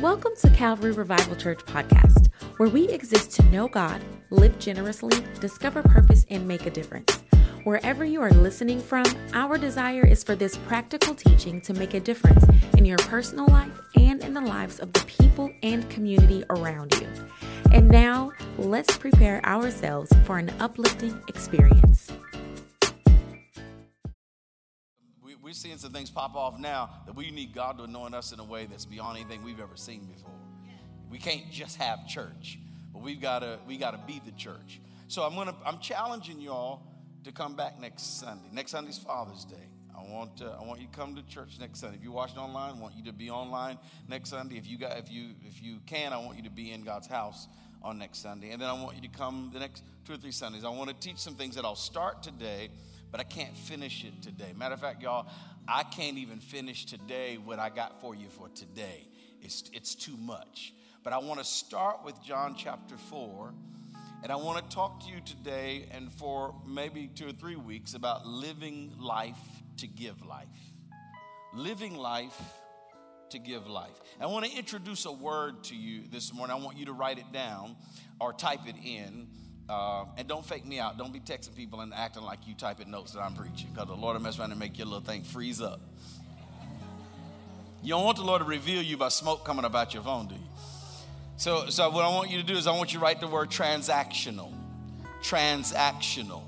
Welcome to Calvary Revival Church podcast, where we exist to know God, live generously, discover purpose, and make a difference. Wherever you are listening from, our desire is for this practical teaching to make a difference in your personal life and in the lives of the people and community around you. And now, let's prepare ourselves for an uplifting experience. We're seeing some things pop off now that we need God to anoint us in a way that's beyond anything we've ever seen before. We can't just have church, but we've got to we got to be the church. So I'm gonna I'm challenging y'all to come back next Sunday. Next Sunday's Father's Day. I want uh, I want you to come to church next Sunday. If you're watching online, I want you to be online next Sunday. If you got if you if you can, I want you to be in God's house on next Sunday. And then I want you to come the next two or three Sundays. I want to teach some things that I'll start today, but I can't finish it today. Matter of fact, y'all, I can't even finish today what I got for you for today. It's it's too much. But I want to start with John chapter 4 and I want to talk to you today and for maybe two or three weeks about living life to give life. Living life to give life. I want to introduce a word to you this morning. I want you to write it down or type it in. Uh, and don't fake me out. Don't be texting people and acting like you typing notes that I'm preaching because the Lord will mess around and make your little thing freeze up. You don't want the Lord to reveal you by smoke coming about your phone, do you? So, so what I want you to do is I want you to write the word transactional. Transactional.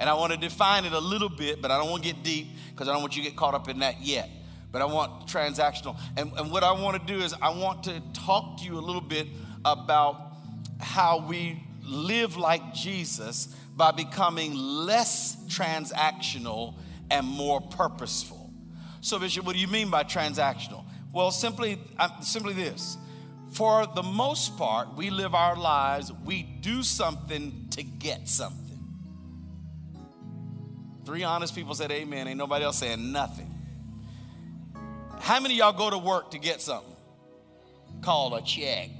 And I want to define it a little bit, but I don't want to get deep because I don't want you to get caught up in that yet. But I want transactional. And, and what I want to do is I want to talk to you a little bit about how we live like Jesus by becoming less transactional and more purposeful. So, Bishop, what do you mean by transactional? Well, simply, uh, simply this for the most part, we live our lives, we do something to get something. Three honest people said amen. Ain't nobody else saying nothing. How many y'all go to work to get something? Called a check.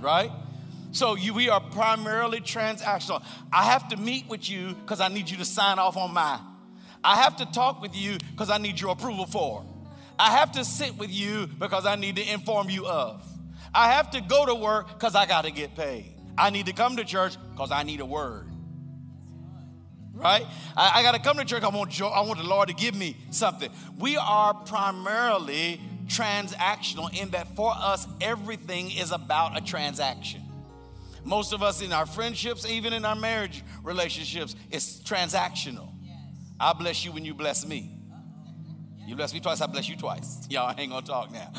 Right? So you, we are primarily transactional. I have to meet with you because I need you to sign off on mine. I have to talk with you because I need your approval for. I have to sit with you because I need to inform you of. I have to go to work because I got to get paid. I need to come to church because I need a word. Right? I, I got to come to church. I want, I want the Lord to give me something. We are primarily transactional in that for us, everything is about a transaction. Most of us in our friendships, even in our marriage relationships, it's transactional. I bless you when you bless me. You bless me twice, I bless you twice. Y'all ain't gonna talk now.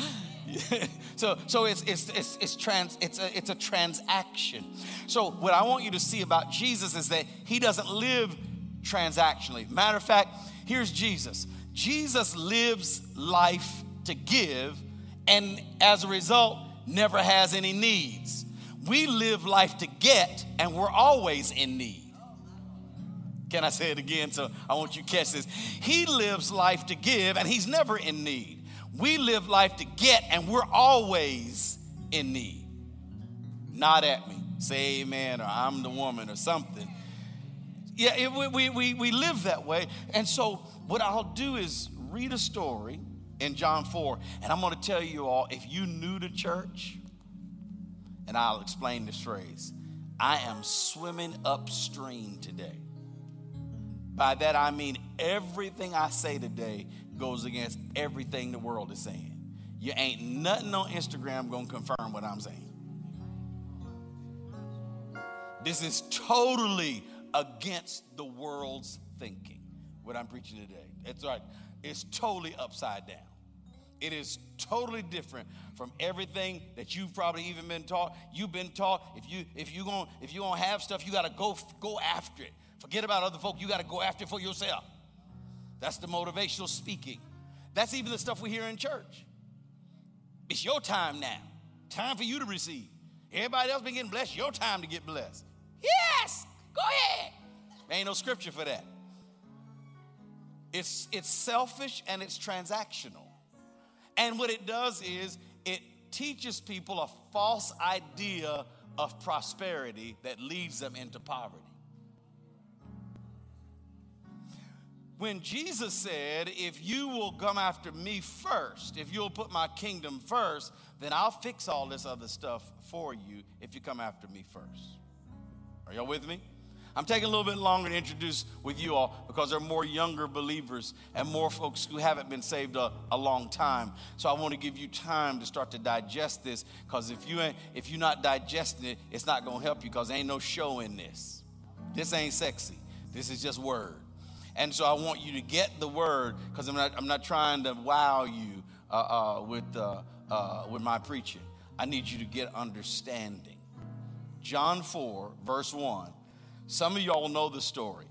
so so it's it's it's it's trans it's a it's a transaction. So what I want you to see about Jesus is that he doesn't live transactionally. Matter of fact, here's Jesus. Jesus lives life to give and as a result never has any needs. We live life to get and we're always in need. Can I say it again? So I want you to catch this. He lives life to give and he's never in need. We live life to get and we're always in need. Not at me. Say amen or I'm the woman or something. Yeah, it, we, we, we live that way. And so what I'll do is read a story in John 4, and I'm going to tell you all if you new to church, and I'll explain this phrase I am swimming upstream today. By that I mean everything I say today goes against everything the world is saying. You ain't nothing on Instagram gonna confirm what I'm saying. This is totally against the world's thinking, what I'm preaching today. It's right. It's totally upside down. It is totally different from everything that you've probably even been taught. You've been taught if you if you going if you gonna have stuff, you got to go go after it. Forget about other folk. You got to go after it for yourself. That's the motivational speaking. That's even the stuff we hear in church. It's your time now. Time for you to receive. Everybody else been getting blessed. Your time to get blessed. Yes, go ahead. Ain't no scripture for that. It's it's selfish and it's transactional. And what it does is it teaches people a false idea of prosperity that leads them into poverty. when Jesus said, If you will come after me first, if you'll put my kingdom first, then I'll fix all this other stuff for you if you come after me first. Are y'all with me? I'm taking a little bit longer to introduce with you all because there are more younger believers and more folks who haven't been saved a, a long time. So I want to give you time to start to digest this because if you ain't, if you're not digesting it, it's not going to help you because ain't no show in this. This ain't sexy. This is just word. And so I want you to get the word because I'm not, I'm not trying to wow you uh, uh, with, uh, uh, with my preaching. I need you to get understanding. John 4, verse 1 some of y'all know the story.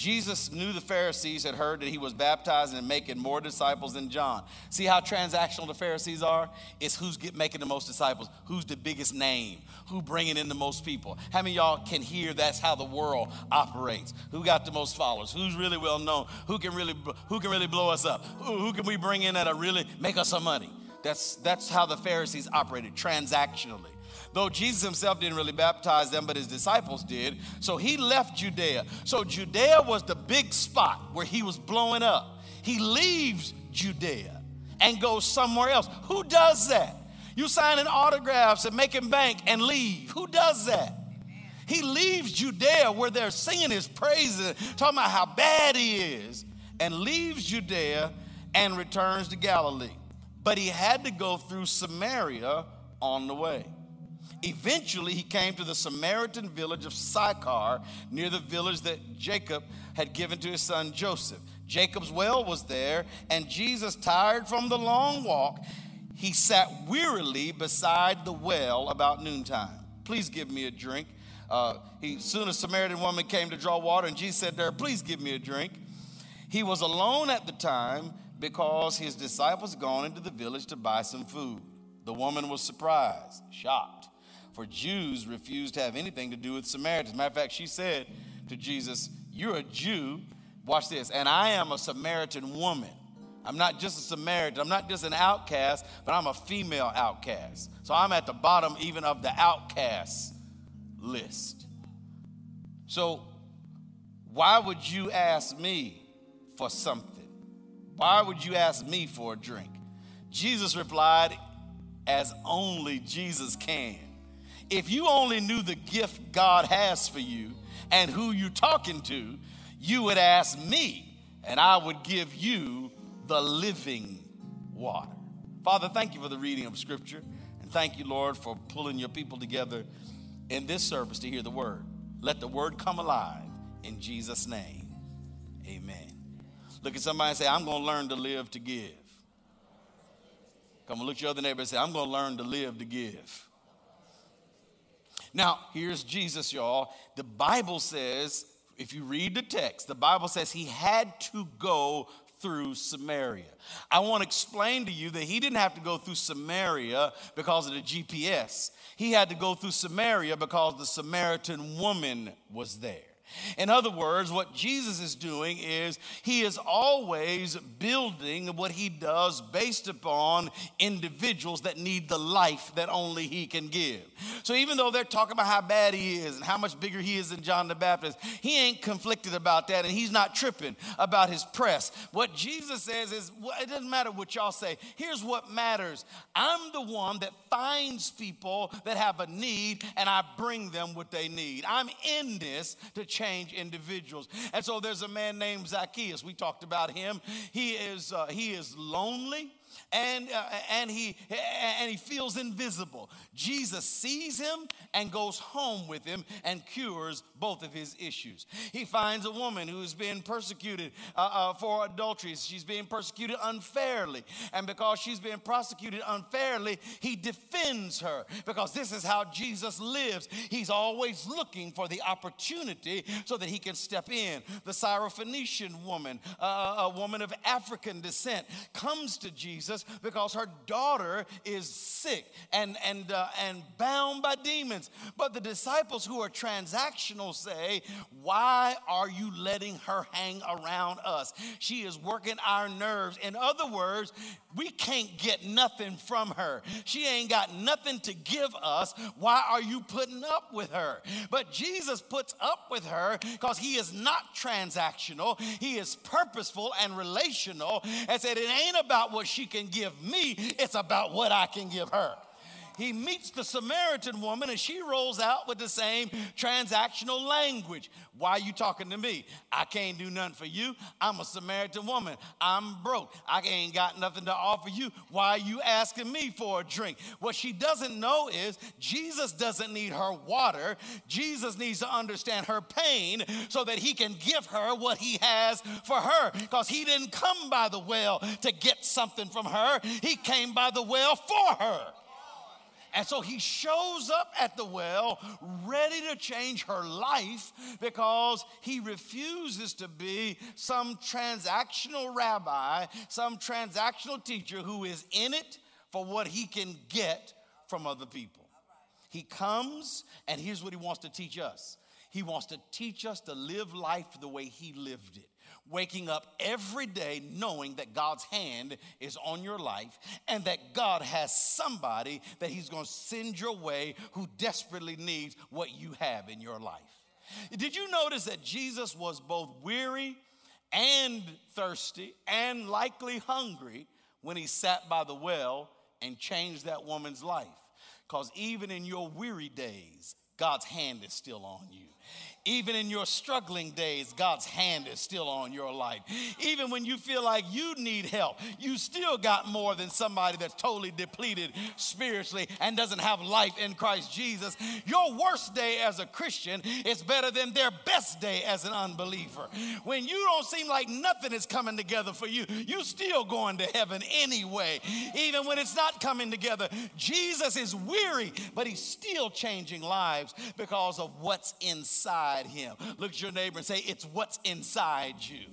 Jesus knew the Pharisees had heard that he was baptizing and making more disciples than John. See how transactional the Pharisees are? It's who's get, making the most disciples, who's the biggest name, who bringing in the most people. How many y'all can hear that's how the world operates? Who got the most followers? Who's really well known? Who can really who can really blow us up? Who, who can we bring in that'll really make us some money? That's that's how the Pharisees operated transactionally though Jesus himself didn't really baptize them, but his disciples did. So he left Judea. So Judea was the big spot where he was blowing up. He leaves Judea and goes somewhere else. Who does that? You signing autographs and making bank and leave. Who does that? He leaves Judea where they're singing his praises, talking about how bad he is, and leaves Judea and returns to Galilee. But he had to go through Samaria on the way. Eventually, he came to the Samaritan village of Sychar, near the village that Jacob had given to his son Joseph. Jacob's well was there, and Jesus, tired from the long walk, he sat wearily beside the well about noontime. Please give me a drink. Uh, he, soon a Samaritan woman came to draw water, and Jesus said to her, Please give me a drink. He was alone at the time because his disciples gone into the village to buy some food. The woman was surprised, shocked for Jews refused to have anything to do with Samaritans. Matter of fact, she said to Jesus, You're a Jew, watch this, and I am a Samaritan woman. I'm not just a Samaritan, I'm not just an outcast, but I'm a female outcast. So I'm at the bottom even of the outcast list. So, why would you ask me for something? Why would you ask me for a drink? Jesus replied, as only Jesus can if you only knew the gift God has for you and who you're talking to, you would ask me, and I would give you the living water. Father, thank you for the reading of Scripture, and thank you, Lord, for pulling your people together in this service to hear the word. Let the word come alive in Jesus' name. Amen. Look at somebody and say, I'm going to learn to live to give. Come on, look at your other neighbor and say, I'm going to learn to live to give. Now, here's Jesus, y'all. The Bible says, if you read the text, the Bible says he had to go through Samaria. I want to explain to you that he didn't have to go through Samaria because of the GPS. He had to go through Samaria because the Samaritan woman was there. In other words, what Jesus is doing is he is always building what he does based upon individuals that need the life that only he can give. So even though they're talking about how bad he is and how much bigger he is than John the Baptist, he ain't conflicted about that and he's not tripping about his press. What Jesus says is it doesn't matter what y'all say. Here's what matters I'm the one that finds people that have a need and I bring them what they need. I'm in this to change individuals. And so there's a man named Zacchaeus. We talked about him. He is, uh, he is lonely and, uh, and, he, and he feels invisible. Jesus sees him and goes home with him and cures both of his issues. He finds a woman who's been persecuted uh, uh, for adultery. She's being persecuted unfairly. And because she's being prosecuted unfairly, he defends her because this is how Jesus lives. He's always looking for the opportunity so that he can step in. The Syrophoenician woman, uh, a woman of African descent, comes to Jesus Jesus because her daughter is sick and, and, uh, and bound by demons. But the disciples who are transactional say, Why are you letting her hang around us? She is working our nerves. In other words, we can't get nothing from her. She ain't got nothing to give us. Why are you putting up with her? But Jesus puts up with her because he is not transactional, he is purposeful and relational. And said, It ain't about what she can give me, it's about what I can give her he meets the Samaritan woman and she rolls out with the same transactional language. Why are you talking to me? I can't do nothing for you. I'm a Samaritan woman. I'm broke. I ain't got nothing to offer you. Why are you asking me for a drink? What she doesn't know is Jesus doesn't need her water. Jesus needs to understand her pain so that he can give her what he has for her because he didn't come by the well to get something from her, he came by the well for her. And so he shows up at the well ready to change her life because he refuses to be some transactional rabbi, some transactional teacher who is in it for what he can get from other people. He comes, and here's what he wants to teach us he wants to teach us to live life the way he lived it waking up every day knowing that God's hand is on your life and that God has somebody that He's going to send your way who desperately needs what you have in your life. Did you notice that Jesus was both weary and thirsty and likely hungry when He sat by the well and changed that woman's life? Because even in your weary days, God's hand is still on you. Even in your struggling days, God's hand is still on your life. Even when you feel like you need help, you still got more than somebody that's totally depleted spiritually and doesn't have life in Christ Jesus. Your worst day as a Christian is better than their best day as an unbeliever. When you don't seem like nothing is coming together for you, you still going to heaven anyway. Even when it's not coming together, Jesus is weary, but he's still changing lives because of what's inside inside him. Look at your neighbor and say, It's what's inside you.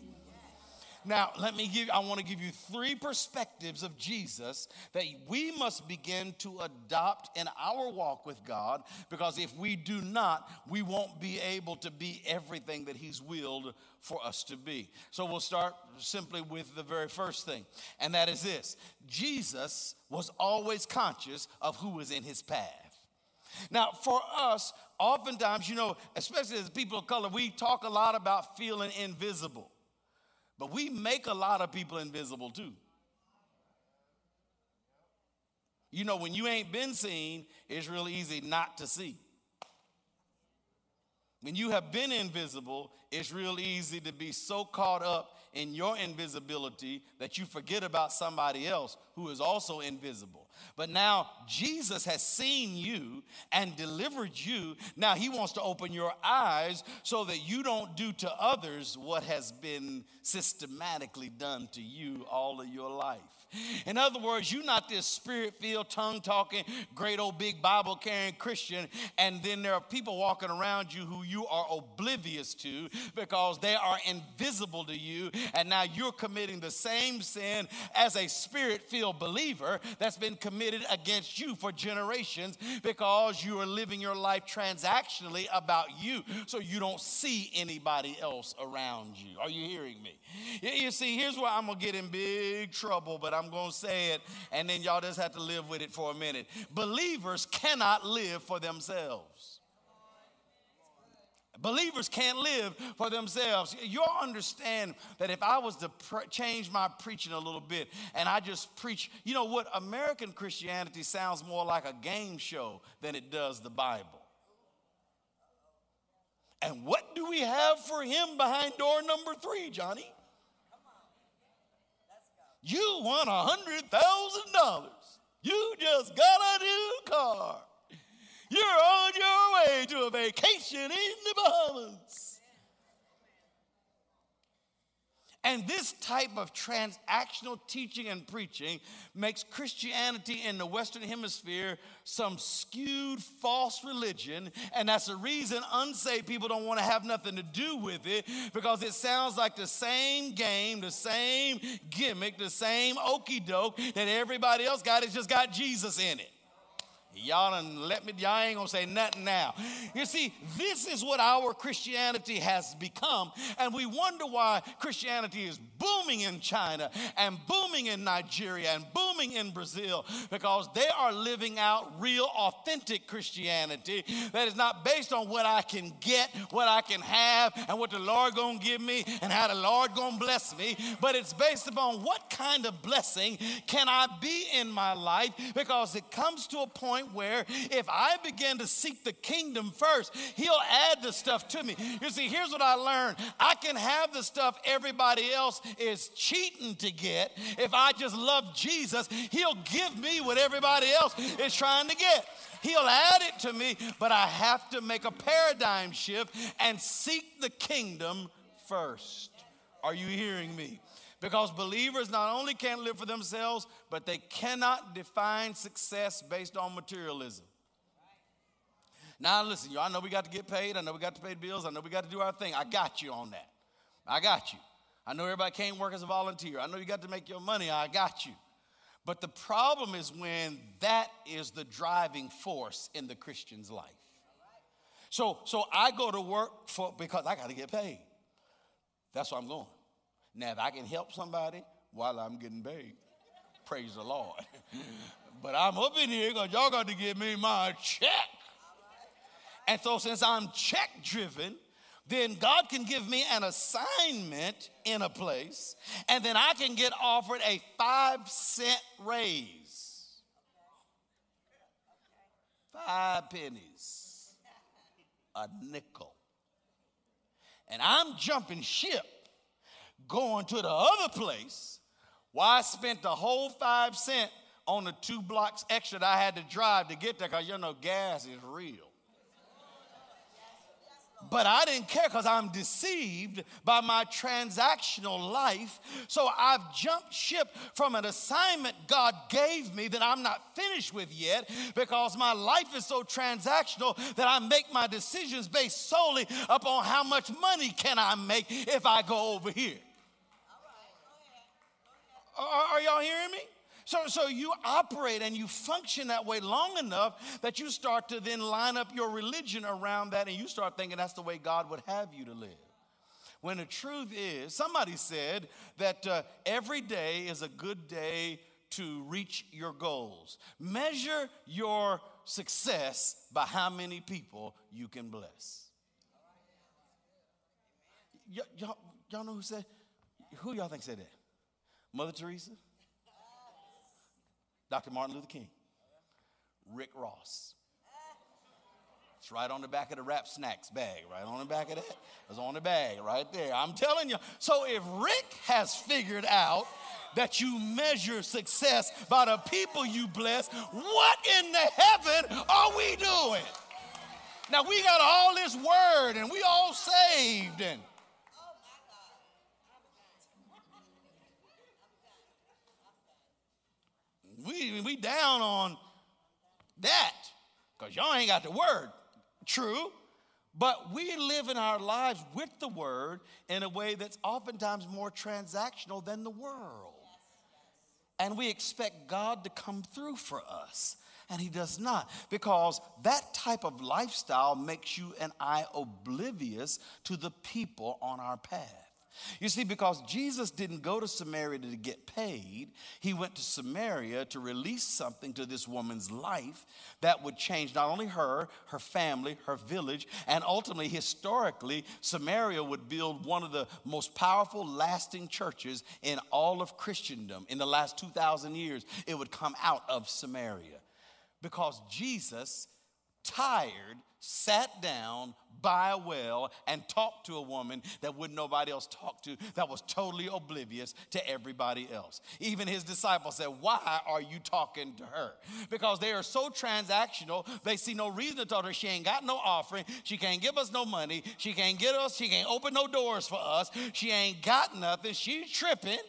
Now, let me give I want to give you three perspectives of Jesus that we must begin to adopt in our walk with God because if we do not, we won't be able to be everything that He's willed for us to be. So we'll start simply with the very first thing, and that is this Jesus was always conscious of who was in His path. Now, for us, oftentimes, you know, especially as people of color, we talk a lot about feeling invisible, but we make a lot of people invisible too. You know, when you ain't been seen, it's real easy not to see. When you have been invisible, it's real easy to be so caught up in your invisibility that you forget about somebody else who is also invisible. But now Jesus has seen you and delivered you. Now he wants to open your eyes so that you don't do to others what has been systematically done to you all of your life. In other words, you're not this spirit filled, tongue talking, great old big Bible carrying Christian, and then there are people walking around you who you are oblivious to because they are invisible to you, and now you're committing the same sin as a spirit filled believer that's been committed against you for generations because you are living your life transactionally about you so you don't see anybody else around you. Are you hearing me? You see, here's where I'm going to get in big trouble, but I'm going to say it, and then y'all just have to live with it for a minute. Believers cannot live for themselves. Believers can't live for themselves. You'll understand that if I was to change my preaching a little bit and I just preach, you know what? American Christianity sounds more like a game show than it does the Bible. And what do we have for him behind door number three, Johnny? You won a $100,000. You just got a new car. You're on your way to a vacation in the Bahamas. And this type of transactional teaching and preaching makes Christianity in the Western Hemisphere some skewed false religion. And that's the reason unsaved people don't want to have nothing to do with it because it sounds like the same game, the same gimmick, the same okey doke that everybody else got. It's just got Jesus in it. Y'all done let me, y'all ain't gonna say nothing now. You see, this is what our Christianity has become, and we wonder why Christianity is booming in China and booming in Nigeria and booming in Brazil because they are living out real, authentic Christianity that is not based on what I can get, what I can have, and what the Lord gonna give me, and how the Lord gonna bless me, but it's based upon what kind of blessing can I be in my life because it comes to a point point where if I begin to seek the kingdom first, He'll add the stuff to me. You see, here's what I learned I can have the stuff everybody else is cheating to get. If I just love Jesus, He'll give me what everybody else is trying to get. He'll add it to me, but I have to make a paradigm shift and seek the kingdom first. Are you hearing me? Because believers not only can't live for themselves, but they cannot define success based on materialism. Now, listen, y'all, I know we got to get paid. I know we got to pay bills. I know we got to do our thing. I got you on that. I got you. I know everybody can't work as a volunteer. I know you got to make your money. I got you. But the problem is when that is the driving force in the Christian's life. So, so I go to work for because I got to get paid. That's why I'm going. Now, if I can help somebody while I'm getting paid, praise the Lord. but I'm up in here because y'all got to give me my check. And so, since I'm check driven, then God can give me an assignment in a place, and then I can get offered a five cent raise. Five pennies, a nickel. And I'm jumping ship going to the other place why I spent the whole five cent on the two blocks extra that I had to drive to get there because you know gas is real. But I didn't care because I'm deceived by my transactional life. So I've jumped ship from an assignment God gave me that I'm not finished with yet because my life is so transactional that I make my decisions based solely upon how much money can I make if I go over here. Are, are y'all hearing me? So, so you operate and you function that way long enough that you start to then line up your religion around that and you start thinking that's the way God would have you to live. When the truth is, somebody said that uh, every day is a good day to reach your goals. Measure your success by how many people you can bless. Y- y'all, y'all know who said, who y'all think said that? Mother Teresa, Dr. Martin Luther King, Rick Ross. It's right on the back of the Rap Snacks bag, right on the back of that. It's on the bag right there. I'm telling you. So if Rick has figured out that you measure success by the people you bless, what in the heaven are we doing? Now we got all this word and we all saved and we, we down on that because y'all ain't got the word. True. But we live in our lives with the word in a way that's oftentimes more transactional than the world. And we expect God to come through for us. And he does not, because that type of lifestyle makes you and I oblivious to the people on our path. You see, because Jesus didn't go to Samaria to get paid, he went to Samaria to release something to this woman's life that would change not only her, her family, her village, and ultimately, historically, Samaria would build one of the most powerful, lasting churches in all of Christendom. In the last 2,000 years, it would come out of Samaria because Jesus tired, sat down by a well and talked to a woman that wouldn't nobody else talk to, that was totally oblivious to everybody else. Even his disciples said, Why are you talking to her? Because they are so transactional, they see no reason to talk to her. She ain't got no offering. She can't give us no money. She can't get us, she can't open no doors for us. She ain't got nothing. She's tripping.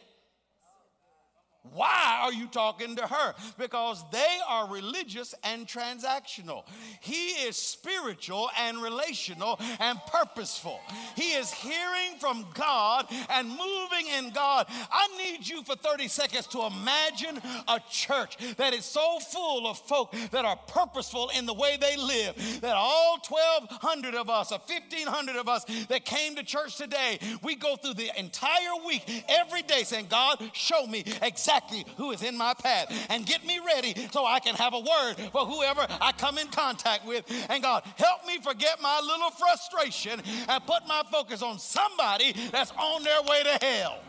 Why are you talking to her? Because they are religious and transactional. He is spiritual and relational and purposeful. He is hearing from God and moving in God. I need you for 30 seconds to imagine a church that is so full of folk that are purposeful in the way they live, that all 1,200 of us or 1,500 of us that came to church today, we go through the entire week every day saying, God, show me exactly exactly who is in my path and get me ready so I can have a word for whoever I come in contact with. And God, help me forget my little frustration and put my focus on somebody that's on their way to hell.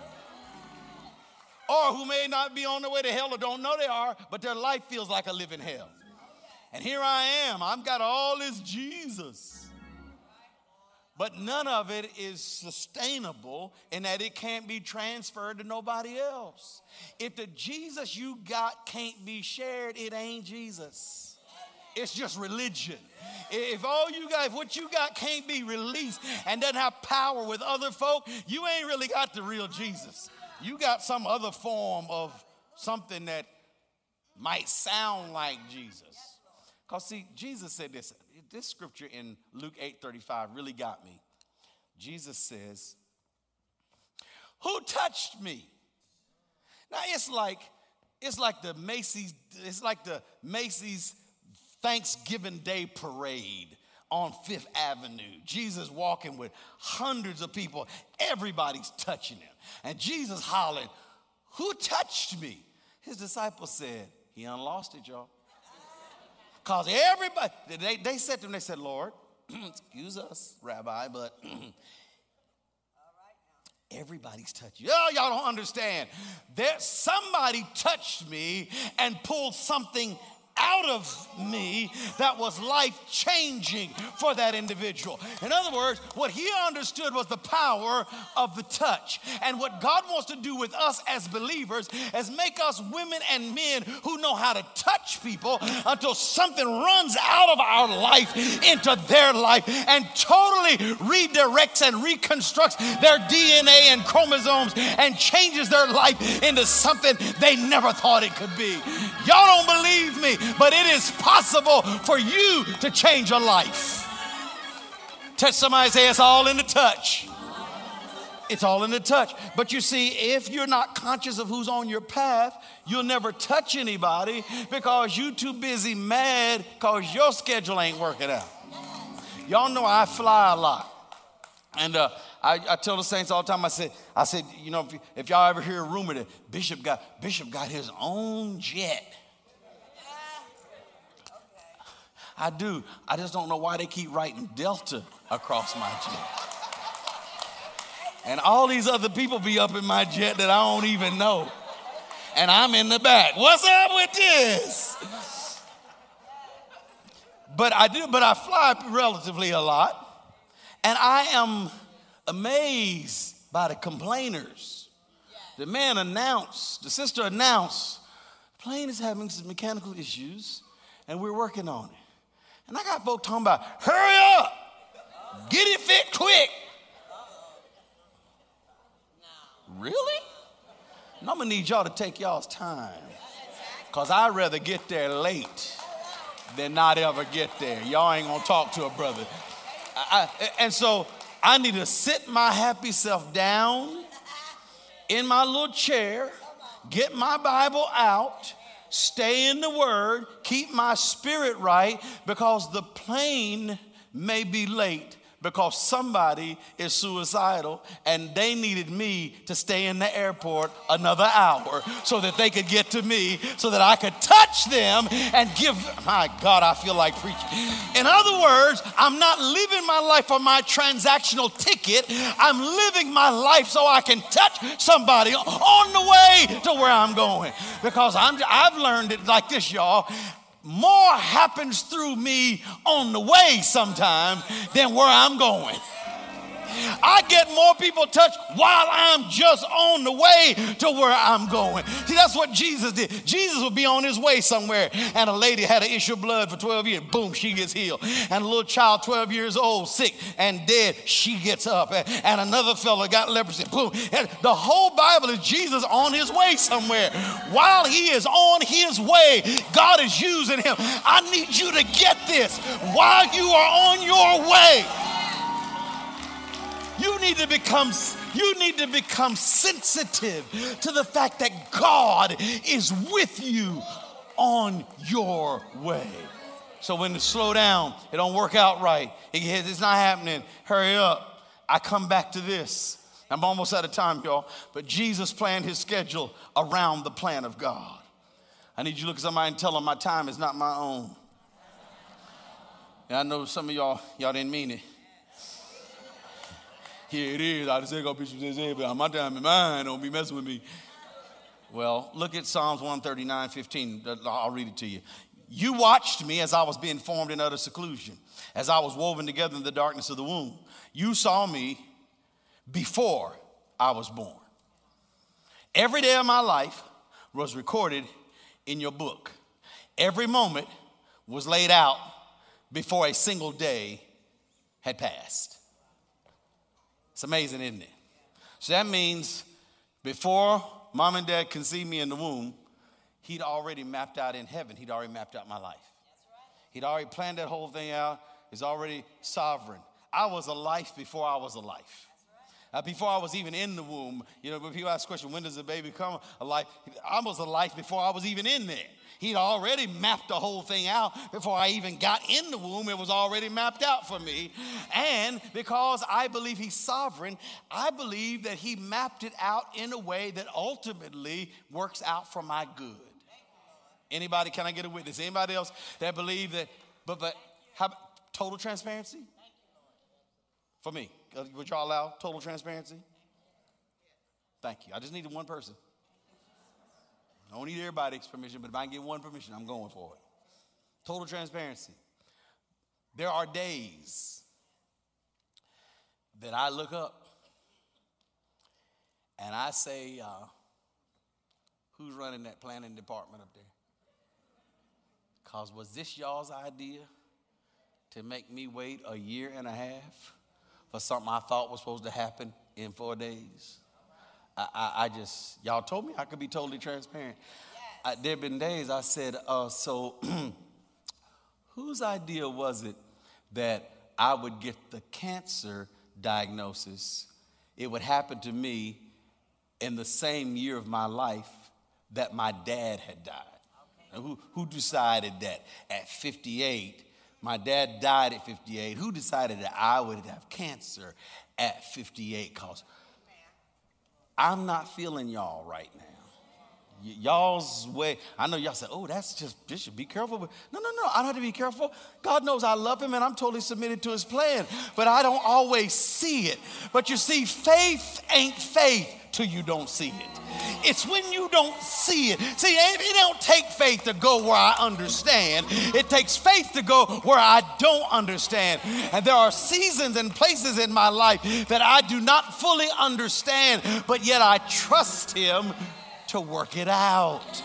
Or who may not be on their way to hell or don't know they are, but their life feels like a living hell. And here I am. I've got all this Jesus but none of it is sustainable in that it can't be transferred to nobody else. If the Jesus you got can't be shared, it ain't Jesus. It's just religion. If all you got, if what you got can't be released and doesn't have power with other folk, you ain't really got the real Jesus. You got some other form of something that might sound like Jesus. Because see, Jesus said this this scripture in Luke 8 35 really got me. Jesus says, Who touched me? Now it's like, it's like the Macy's, it's like the Macy's Thanksgiving Day parade on Fifth Avenue. Jesus walking with hundreds of people. Everybody's touching him. And Jesus hollering, Who touched me? His disciples said, He unlost it, y'all. Because everybody, they, they said to him, they said, Lord, excuse us, Rabbi, but everybody's touching you. Oh, y'all don't understand. There, somebody touched me and pulled something out of me that was life changing for that individual. In other words, what he understood was the power of the touch. And what God wants to do with us as believers is make us women and men who know how to touch people until something runs out of our life into their life and totally redirects and reconstructs their DNA and chromosomes and changes their life into something they never thought it could be. Y'all don't believe me, but it is possible for you to change a life. Touch somebody say it's all in the touch. It's all in the touch. But you see, if you're not conscious of who's on your path, you'll never touch anybody because you too busy mad because your schedule ain't working out. Y'all know I fly a lot. And uh, I, I, tell the saints all the time, I said, I said, you know, if, if y'all ever hear a rumor that Bishop got Bishop got his own jet. I do. I just don't know why they keep writing Delta across my jet. And all these other people be up in my jet that I don't even know. And I'm in the back. What's up with this? But I do, but I fly relatively a lot. And I am amazed by the complainers. The man announced, the sister announced, plane is having some mechanical issues and we're working on it. And I got folk talking about, hurry up, get it fit quick. Really? And I'm gonna need y'all to take y'all's time. Because I'd rather get there late than not ever get there. Y'all ain't gonna talk to a brother. I, I, and so I need to sit my happy self down in my little chair, get my Bible out, stay in the word, keep my spirit right, because the plane may be late because somebody is suicidal and they needed me to stay in the airport another hour so that they could get to me so that I could touch them and give my God I feel like preaching. In other words I'm not living my life on my transactional ticket. I'm living my life so I can touch somebody on the way to where I'm going. Because I'm I've learned it like this y'all more happens through me on the way sometimes than where I'm going. I get more people touched while I'm just on the way to where I'm going. See, that's what Jesus did. Jesus would be on his way somewhere, and a lady had an issue of blood for 12 years. Boom, she gets healed. And a little child, 12 years old, sick and dead, she gets up. And another fellow got leprosy. Boom. And the whole Bible is Jesus on his way somewhere. While he is on his way, God is using him. I need you to get this. While you are on your way, you need to become you need to become sensitive to the fact that God is with you on your way. So when to slow down, it don't work out right. It's not happening. Hurry up. I come back to this. I'm almost out of time, y'all. But Jesus planned his schedule around the plan of God. I need you to look at somebody and tell them my time is not my own. And I know some of y'all, y'all didn't mean it. Here it is. I just ain't gonna picture this but my time in mine. Don't be messing with me. Well, look at Psalms 139, 15. I'll read it to you. You watched me as I was being formed in utter seclusion, as I was woven together in the darkness of the womb. You saw me before I was born. Every day of my life was recorded in your book. Every moment was laid out before a single day had passed. It's amazing, isn't it? So that means before mom and dad conceived me in the womb, he'd already mapped out in heaven, he'd already mapped out my life. He'd already planned that whole thing out, he's already sovereign. I was a life before I was a life. Uh, before I was even in the womb, you know, when people ask the question, when does the baby come a life? I was a life before I was even in there. He'd already mapped the whole thing out before I even got in the womb. It was already mapped out for me. And because I believe He's sovereign, I believe that He mapped it out in a way that ultimately works out for my good. Anybody, can I get a witness? Anybody else that believe that, but, but, how, total transparency? For me, would y'all allow total transparency? Thank you. I just needed one person. I don't need everybody's permission, but if I can get one permission, I'm going for it. Total transparency. There are days that I look up and I say, uh, Who's running that planning department up there? Because was this y'all's idea to make me wait a year and a half for something I thought was supposed to happen in four days? I, I, I just, y'all told me I could be totally transparent. I, there have been days I said, uh, so whose idea was it that I would get the cancer diagnosis? It would happen to me in the same year of my life that my dad had died. Okay. Who, who decided that at 58? My dad died at 58. Who decided that I would have cancer at 58? Because I'm not feeling y'all right now. Y- y'all's way, I know y'all say, oh, that's just, should be careful. But no, no, no, I don't have to be careful. God knows I love him and I'm totally submitted to his plan, but I don't always see it. But you see, faith ain't faith till you don't see it. It's when you don't see it. See, it don't take faith to go where I understand. It takes faith to go where I don't understand. And there are seasons and places in my life that I do not fully understand, but yet I trust Him to work it out.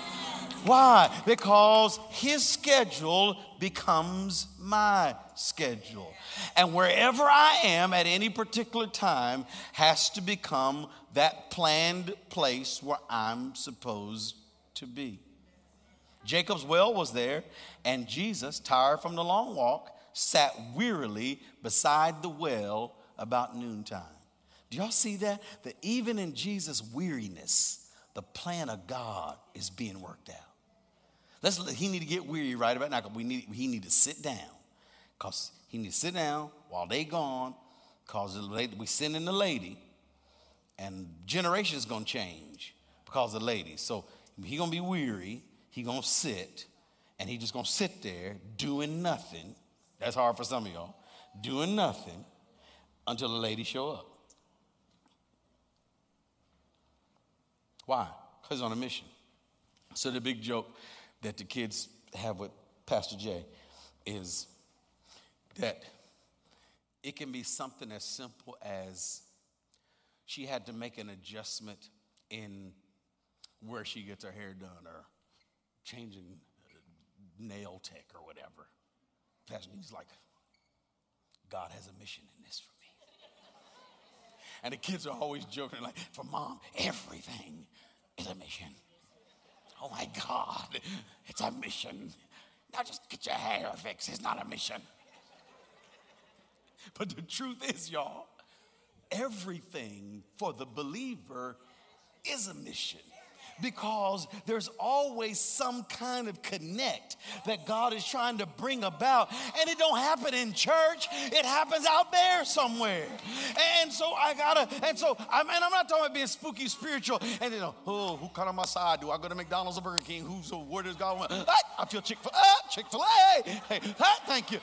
Why? Because His schedule becomes my schedule. And wherever I am at any particular time has to become that planned place where I'm supposed to be. Jacob's well was there, and Jesus, tired from the long walk, sat wearily beside the well about noontime. Do y'all see that? That even in Jesus' weariness, the plan of God is being worked out. Let's, he need to get weary right about now because we need, he need to sit down because he need to sit down while they gone because we sending the lady and generations gonna change because of ladies. So he gonna be weary. He gonna sit, and he just gonna sit there doing nothing. That's hard for some of y'all. Doing nothing until the ladies show up. Why? Because on a mission. So the big joke that the kids have with Pastor Jay, is that it can be something as simple as she had to make an adjustment in where she gets her hair done or changing nail tech or whatever. Pastor Jay's like, God has a mission in this for me. And the kids are always joking, like, for mom, everything is a mission. Oh my God, it's a mission. Now just get your hair fixed. It's not a mission. But the truth is, y'all, everything for the believer is a mission because there's always some kind of connect that God is trying to bring about. And it don't happen in church, it happens out there somewhere. And so I gotta, and so I'm, and I'm not talking about being spooky spiritual and you know, oh, who cut on my side? Do I go to McDonald's or Burger King? Who's where does God want? I feel Chick fil A, ah, Chick fil A. Hey, thank you.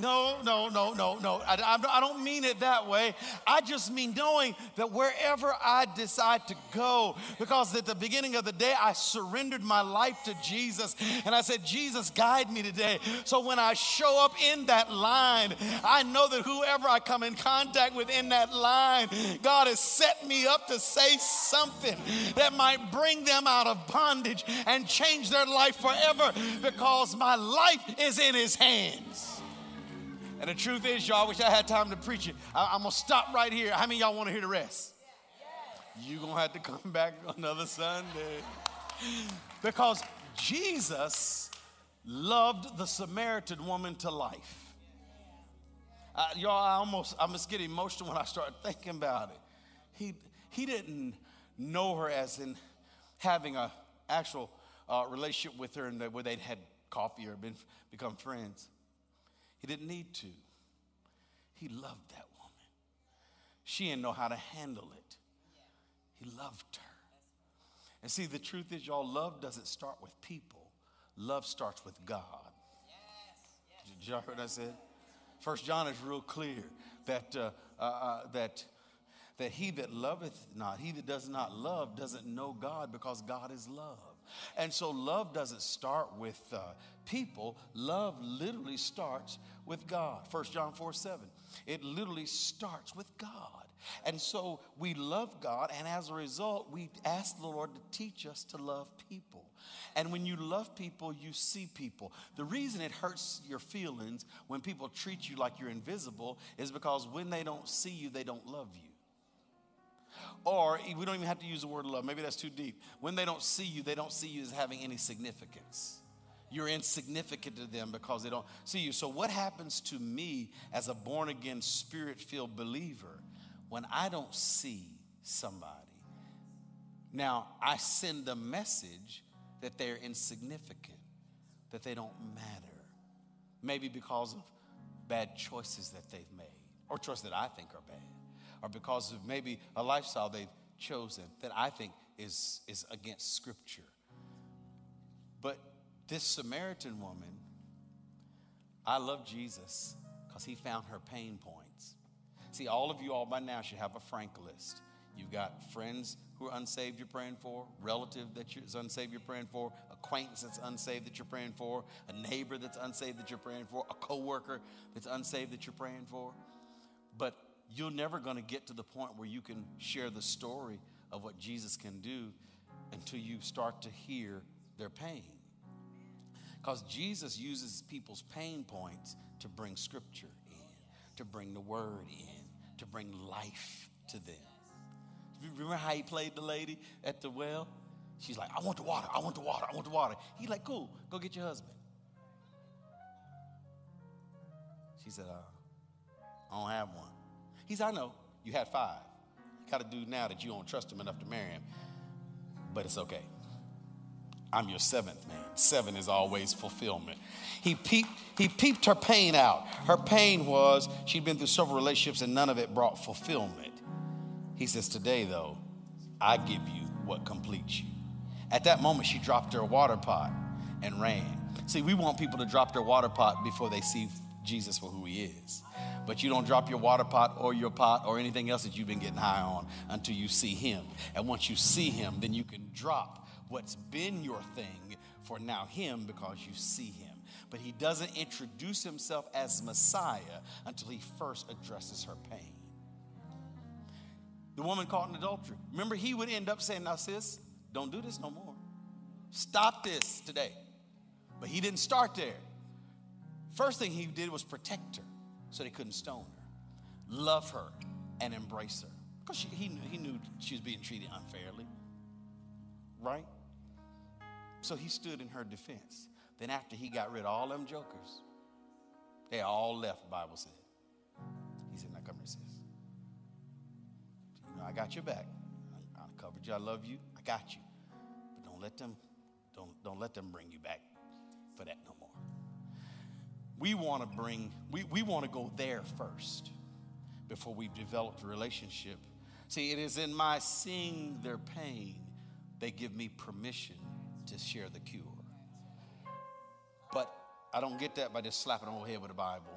No, no, no, no, no. I, I, don't mean it that way. I just mean knowing that wherever I decide to go, because at the beginning of the day, I surrendered my life to Jesus and I said, Jesus, guide me today. So when I show up in that line, I know that whoever I come in contact with in that line, God has set me up to say something that might bring them out of bondage and change their life forever because my life is in His hands. And the truth is, y'all, I wish I had time to preach it. I, am going to stop right here. How many y'all want to hear the rest? You're going to have to come back another Sunday. Because Jesus loved the Samaritan woman to life. Uh, y'all, I almost, I must get emotional when I start thinking about it. He, he didn't know her as in having an actual uh, relationship with her and where they'd had coffee or been, become friends. He didn't need to. He loved that woman. She didn't know how to handle it. He loved her. And see, the truth is, y'all, love doesn't start with people, love starts with God. Did y'all hear what I said? First John is real clear that, uh, uh, uh, that, that he that loveth not, he that does not love, doesn't know God because God is love. And so love doesn't start with uh, people, love literally starts with God. 1 John 4 7. It literally starts with God. And so we love God, and as a result, we ask the Lord to teach us to love people. And when you love people, you see people. The reason it hurts your feelings when people treat you like you're invisible is because when they don't see you, they don't love you. Or we don't even have to use the word love. Maybe that's too deep. When they don't see you, they don't see you as having any significance. You're insignificant to them because they don't see you. So, what happens to me as a born again, spirit filled believer when I don't see somebody? Now, I send a message that they're insignificant, that they don't matter. Maybe because of bad choices that they've made, or choices that I think are bad or because of maybe a lifestyle they've chosen that I think is, is against Scripture. But this Samaritan woman, I love Jesus because he found her pain points. See, all of you all by now should have a FRANC list. You've got friends who are unsaved you're praying for, relative that is unsaved you're praying for, acquaintance that's unsaved that you're praying for, a neighbor that's unsaved that you're praying for, a coworker that's unsaved that you're praying for. But you're never going to get to the point where you can share the story of what Jesus can do until you start to hear their pain. Because Jesus uses people's pain points to bring scripture in, to bring the word in, to bring life to them. Remember how he played the lady at the well? She's like, I want the water, I want the water, I want the water. He's like, cool, go get your husband. She said, uh, I don't have one. He said, I know, you had five. You got to do now that you don't trust him enough to marry him. But it's okay. I'm your seventh man. Seven is always fulfillment. He peeped, he peeped her pain out. Her pain was she'd been through several relationships and none of it brought fulfillment. He says, Today, though, I give you what completes you. At that moment, she dropped her water pot and ran. See, we want people to drop their water pot before they see Jesus for who he is but you don't drop your water pot or your pot or anything else that you've been getting high on until you see him. And once you see him, then you can drop what's been your thing for now him because you see him. but he doesn't introduce himself as Messiah until he first addresses her pain. The woman caught in adultery. Remember, he would end up saying, Now, sis, don't do this no more. Stop this today. But he didn't start there. First thing he did was protect her so they couldn't stone her, love her, and embrace her. Because he, knew, he knew she was being treated unfairly. Right? So he stood in her defense. Then, after he got rid of all them jokers, they all left, Bible said. He said, Now come here, sis. You know, I got your back. I, I covered you. I love you. I got you. But don't let them, don't, don't let them bring you back for that no more. We want to bring, we, we want to go there first before we've developed a relationship. See, it is in my seeing their pain, they give me permission to share the cure. But I don't get that by just slapping them over the head with a Bible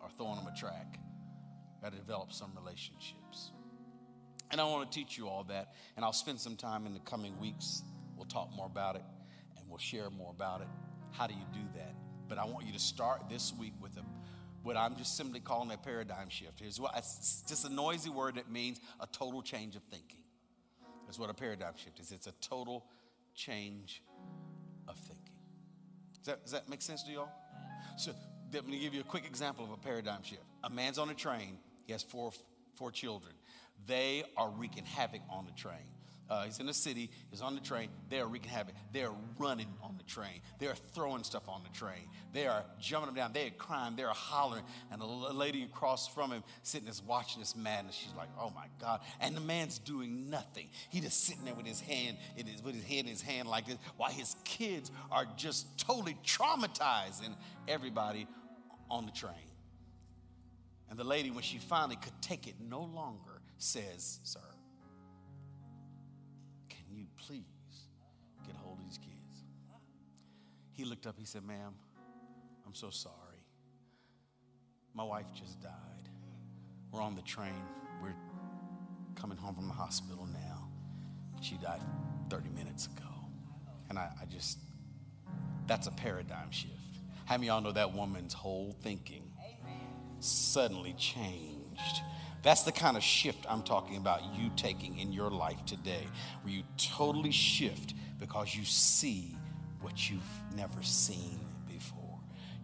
or throwing them a tract. Got to develop some relationships. And I want to teach you all that. And I'll spend some time in the coming weeks. We'll talk more about it and we'll share more about it. How do you do that? But I want you to start this week with a, what I'm just simply calling a paradigm shift. Here's what it's just a noisy word that means a total change of thinking. That's what a paradigm shift is. It's a total change of thinking. Does that, does that make sense to y'all? So let me give you a quick example of a paradigm shift. A man's on a train. He has four, four children. They are wreaking havoc on the train. Uh, he's in the city, he's on the train. They are wreaking havoc. They are running on the train. They are throwing stuff on the train. They are jumping them down. They are crying. They are hollering. And the lady across from him sitting there watching this madness. She's like, oh my God. And the man's doing nothing. He just sitting there with his hand, in his, with his head in his hand like this, while his kids are just totally traumatizing everybody on the train. And the lady, when she finally could take it no longer, says, Sir, please get a hold of these kids. He looked up, he said, Ma'am, I'm so sorry. My wife just died. We're on the train. We're coming home from the hospital now. She died 30 minutes ago. And I, I just, that's a paradigm shift. How many y'all know that woman's whole thinking suddenly changed? That's the kind of shift I'm talking about you taking in your life today, where you totally shift because you see what you've never seen before.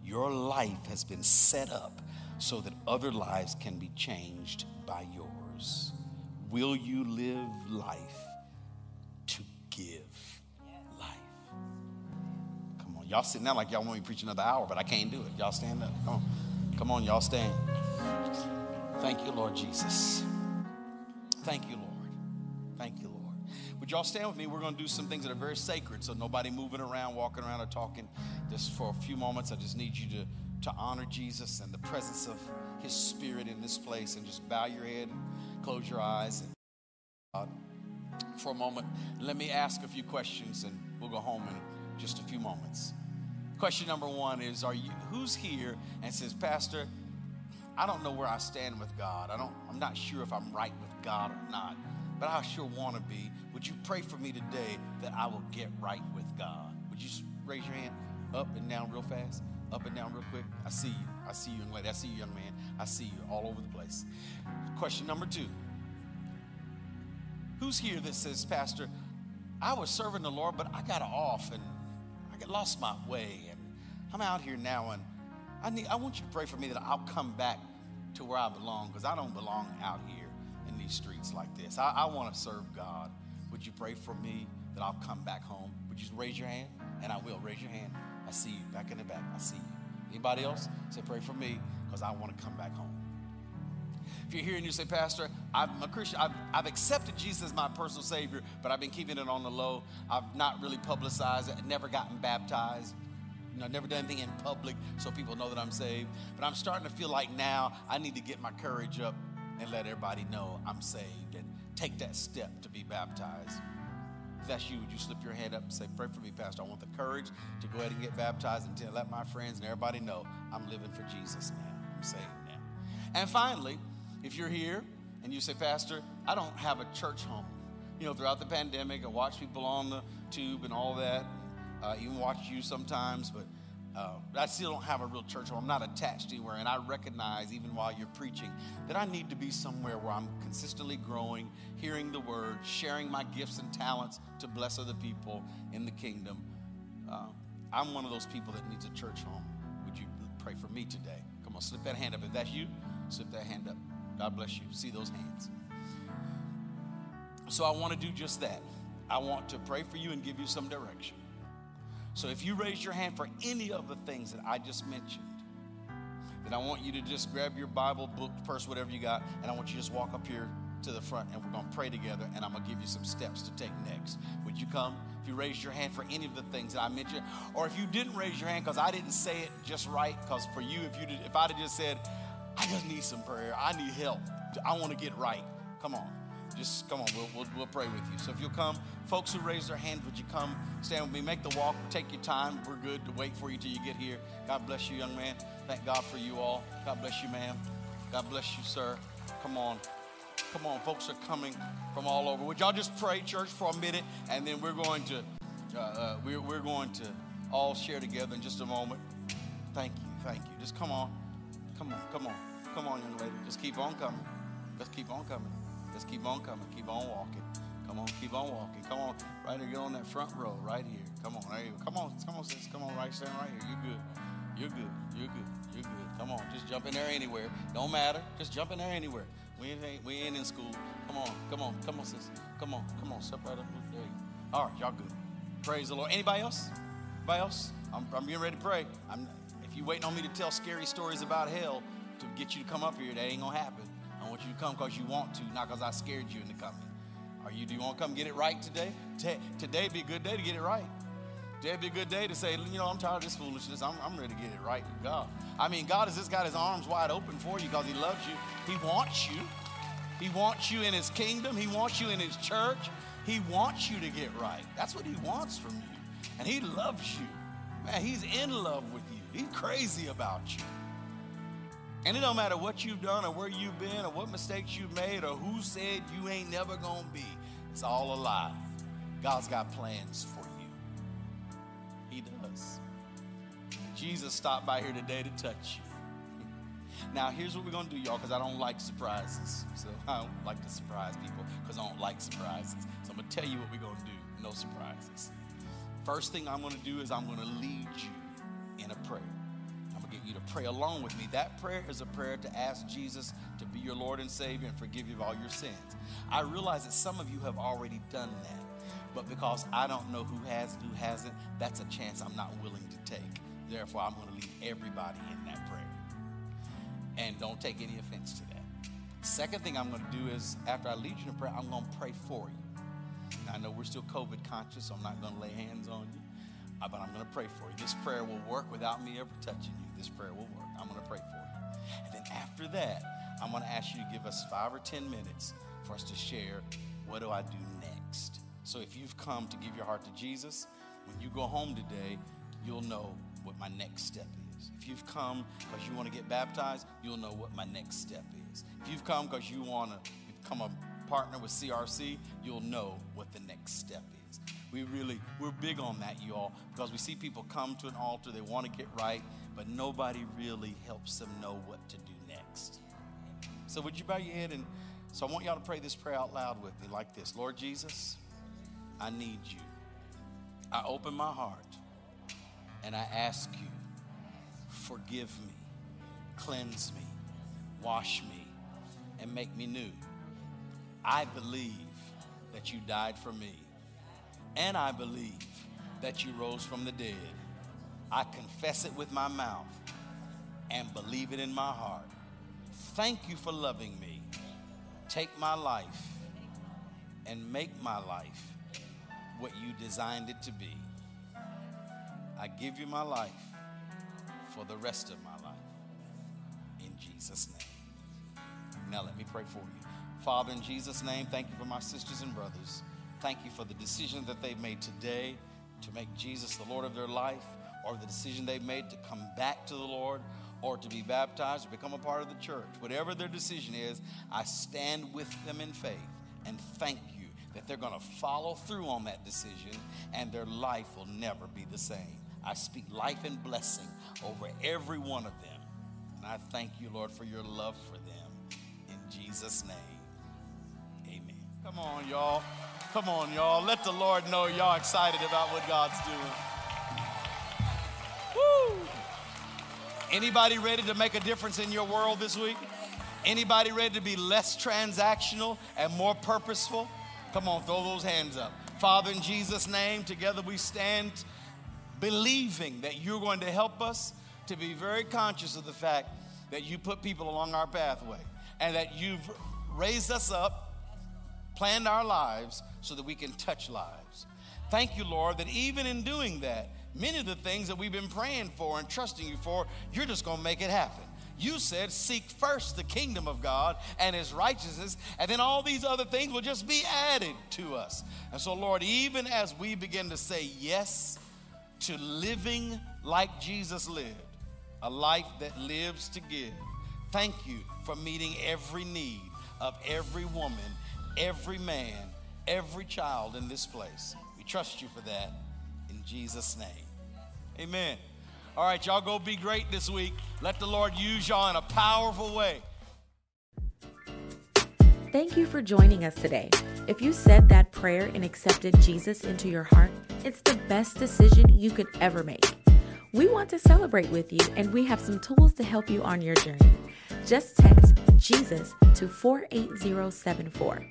Your life has been set up so that other lives can be changed by yours. Will you live life to give life? Come on, y'all sitting down like y'all want me to preach another hour, but I can't do it. Y'all stand up. Come on, come on, y'all stand. Thank you, Lord Jesus. Thank you, Lord. Thank you, Lord. Would y'all stand with me? We're going to do some things that are very sacred. So, nobody moving around, walking around, or talking. Just for a few moments, I just need you to, to honor Jesus and the presence of His Spirit in this place. And just bow your head and close your eyes. And, uh, for a moment, let me ask a few questions and we'll go home in just a few moments. Question number one is Are you who's here and says, Pastor, I don't know where I stand with God. I don't, I'm not sure if I'm right with God or not, but I sure want to be. Would you pray for me today that I will get right with God? Would you raise your hand up and down real fast? Up and down real quick. I see you. I see you, young lady. I see you, young man. I see you all over the place. Question number two Who's here that says, Pastor, I was serving the Lord, but I got off and I got lost my way, and I'm out here now, and I, need, I want you to pray for me that I'll come back to where I belong because I don't belong out here in these streets like this. I, I want to serve God. Would you pray for me that I'll come back home? Would you raise your hand? And I will. Raise your hand. I see you back in the back. I see you. Anybody else? Say, pray for me because I want to come back home. If you're here and you say, Pastor, I'm a Christian, I've, I've, accepted Jesus as my personal Savior, but I've been keeping it on the low. I've not really publicized it, never gotten baptized. You know, never done anything in public so people know that I'm saved. But I'm starting to feel like now I need to get my courage up and let everybody know I'm saved and take that step to be baptized. If that's you, would you slip your hand up and say, Pray for me, Pastor? I want the courage to go ahead and get baptized and to let my friends and everybody know I'm living for Jesus now. I'm saved now. And finally, if you're here and you say, Pastor, I don't have a church home. You know, throughout the pandemic, I watch people on the tube and all that uh, even watch you sometimes, but uh, I still don't have a real church home. I'm not attached anywhere. And I recognize, even while you're preaching, that I need to be somewhere where I'm consistently growing, hearing the word, sharing my gifts and talents to bless other people in the kingdom. Uh, I'm one of those people that needs a church home. Would you pray for me today? Come on, slip that hand up. If that's you, slip that hand up. God bless you. See those hands. So I want to do just that. I want to pray for you and give you some direction. So if you raise your hand for any of the things that I just mentioned, then I want you to just grab your Bible, book, purse, whatever you got, and I want you to just walk up here to the front and we're going to pray together and I'm going to give you some steps to take next. Would you come? If you raised your hand for any of the things that I mentioned, or if you didn't raise your hand because I didn't say it just right, because for you, if you did, if I'd have just said, I just need some prayer, I need help, I want to get right. Come on just come on, we'll, we'll, we'll, pray with you. So if you'll come, folks who raise their hand, would you come stand with me? Make the walk, take your time. We're good to wait for you till you get here. God bless you, young man. Thank God for you all. God bless you, ma'am. God bless you, sir. Come on. Come on, folks are coming from all over. Would y'all just pray, church, for a minute, and then we're going to uh, uh, we're, we're going to all share together in just a moment. Thank you, thank you. Just come on, come on, come on, come on, young lady. Just keep on coming. Let's keep on coming. Just keep on coming. Keep on walking. Come on, keep on walking. Come on, right here. Get on that front row, right here. Come on, right here. Come on, come on, sis. Come on, right, stand right here. You're good. You're good. You're good. You're good. Come on, just jump in there anywhere. Don't matter. Just jump in there anywhere. We ain't, we ain't in school. Come on, come on, come on, sis. Come on, come on. Step right up. There you go. All right, y'all good. Praise the Lord. Anybody else? Anybody else? I'm, I'm getting ready to pray. I'm, if you're waiting on me to tell scary stories about hell to get you to come up here, that ain't gonna happen. Want you to come because you want to, not because I scared you into coming. Are you? Do you want to come get it right today? T- today be a good day to get it right. Today be a good day to say, you know, I'm tired of this foolishness. I'm, I'm ready to get it right with God. I mean, God has just got His arms wide open for you because He loves you. He wants you. He wants you in His kingdom. He wants you in His church. He wants you to get right. That's what He wants from you. And He loves you. Man, He's in love with you. He's crazy about you. And it don't matter what you've done or where you've been or what mistakes you've made or who said you ain't never gonna be. It's all a lie. God's got plans for you. He does. Jesus stopped by here today to touch you. Now, here's what we're gonna do, y'all, because I don't like surprises. So I don't like to surprise people because I don't like surprises. So I'm gonna tell you what we're gonna do. No surprises. First thing I'm gonna do is I'm gonna lead you in a prayer you to pray along with me. That prayer is a prayer to ask Jesus to be your Lord and Savior and forgive you of all your sins. I realize that some of you have already done that, but because I don't know who has and who hasn't, that's a chance I'm not willing to take. Therefore, I'm going to lead everybody in that prayer. And don't take any offense to that. Second thing I'm going to do is after I lead you in prayer, I'm going to pray for you. Now, I know we're still COVID conscious, so I'm not going to lay hands on you, Uh, but I'm going to pray for you. This prayer will work without me ever touching you this prayer will work. I'm going to pray for you. And then after that, I'm going to ask you to give us five or 10 minutes for us to share what do I do next. So if you've come to give your heart to Jesus, when you go home today, you'll know what my next step is. If you've come because you want to get baptized, you'll know what my next step is. If you've come because you want to become a partner with CRC, you'll know what the next step is. We really, we're big on that, you all, because we see people come to an altar, they want to get right, but nobody really helps them know what to do next. So, would you bow your head and so I want y'all to pray this prayer out loud with me like this Lord Jesus, I need you. I open my heart and I ask you, forgive me, cleanse me, wash me, and make me new. I believe that you died for me, and I believe that you rose from the dead. I confess it with my mouth and believe it in my heart. Thank you for loving me. Take my life and make my life what you designed it to be. I give you my life for the rest of my life. In Jesus' name. Now let me pray for you. Father, in Jesus' name, thank you for my sisters and brothers. Thank you for the decision that they've made today to make Jesus the Lord of their life or the decision they've made to come back to the Lord or to be baptized or become a part of the church. Whatever their decision is, I stand with them in faith and thank you that they're going to follow through on that decision and their life will never be the same. I speak life and blessing over every one of them. And I thank you, Lord, for your love for them. In Jesus' name, amen. Come on, y'all. Come on, y'all. Let the Lord know y'all excited about what God's doing. Woo! Anybody ready to make a difference in your world this week? Anybody ready to be less transactional and more purposeful? Come on, throw those hands up. Father, in Jesus' name, together we stand believing that you're going to help us to be very conscious of the fact that you put people along our pathway and that you've raised us up, planned our lives so that we can touch lives. Thank you, Lord, that even in doing that, many of the things that we've been praying for and trusting you for, you're just going to make it happen. You said, Seek first the kingdom of God and his righteousness, and then all these other things will just be added to us. And so, Lord, even as we begin to say yes to living like Jesus lived, a life that lives to give, thank you for meeting every need of every woman, every man, every child in this place. We trust you for that in Jesus' name. Amen. All right, y'all go be great this week. Let the Lord use y'all in a powerful way. Thank you for joining us today. If you said that prayer and accepted Jesus into your heart, it's the best decision you could ever make. We want to celebrate with you, and we have some tools to help you on your journey. Just text Jesus to 48074.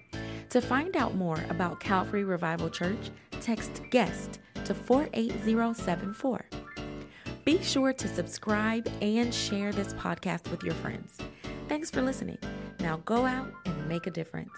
To find out more about Calvary Revival Church, text guest to 48074. Be sure to subscribe and share this podcast with your friends. Thanks for listening. Now go out and make a difference.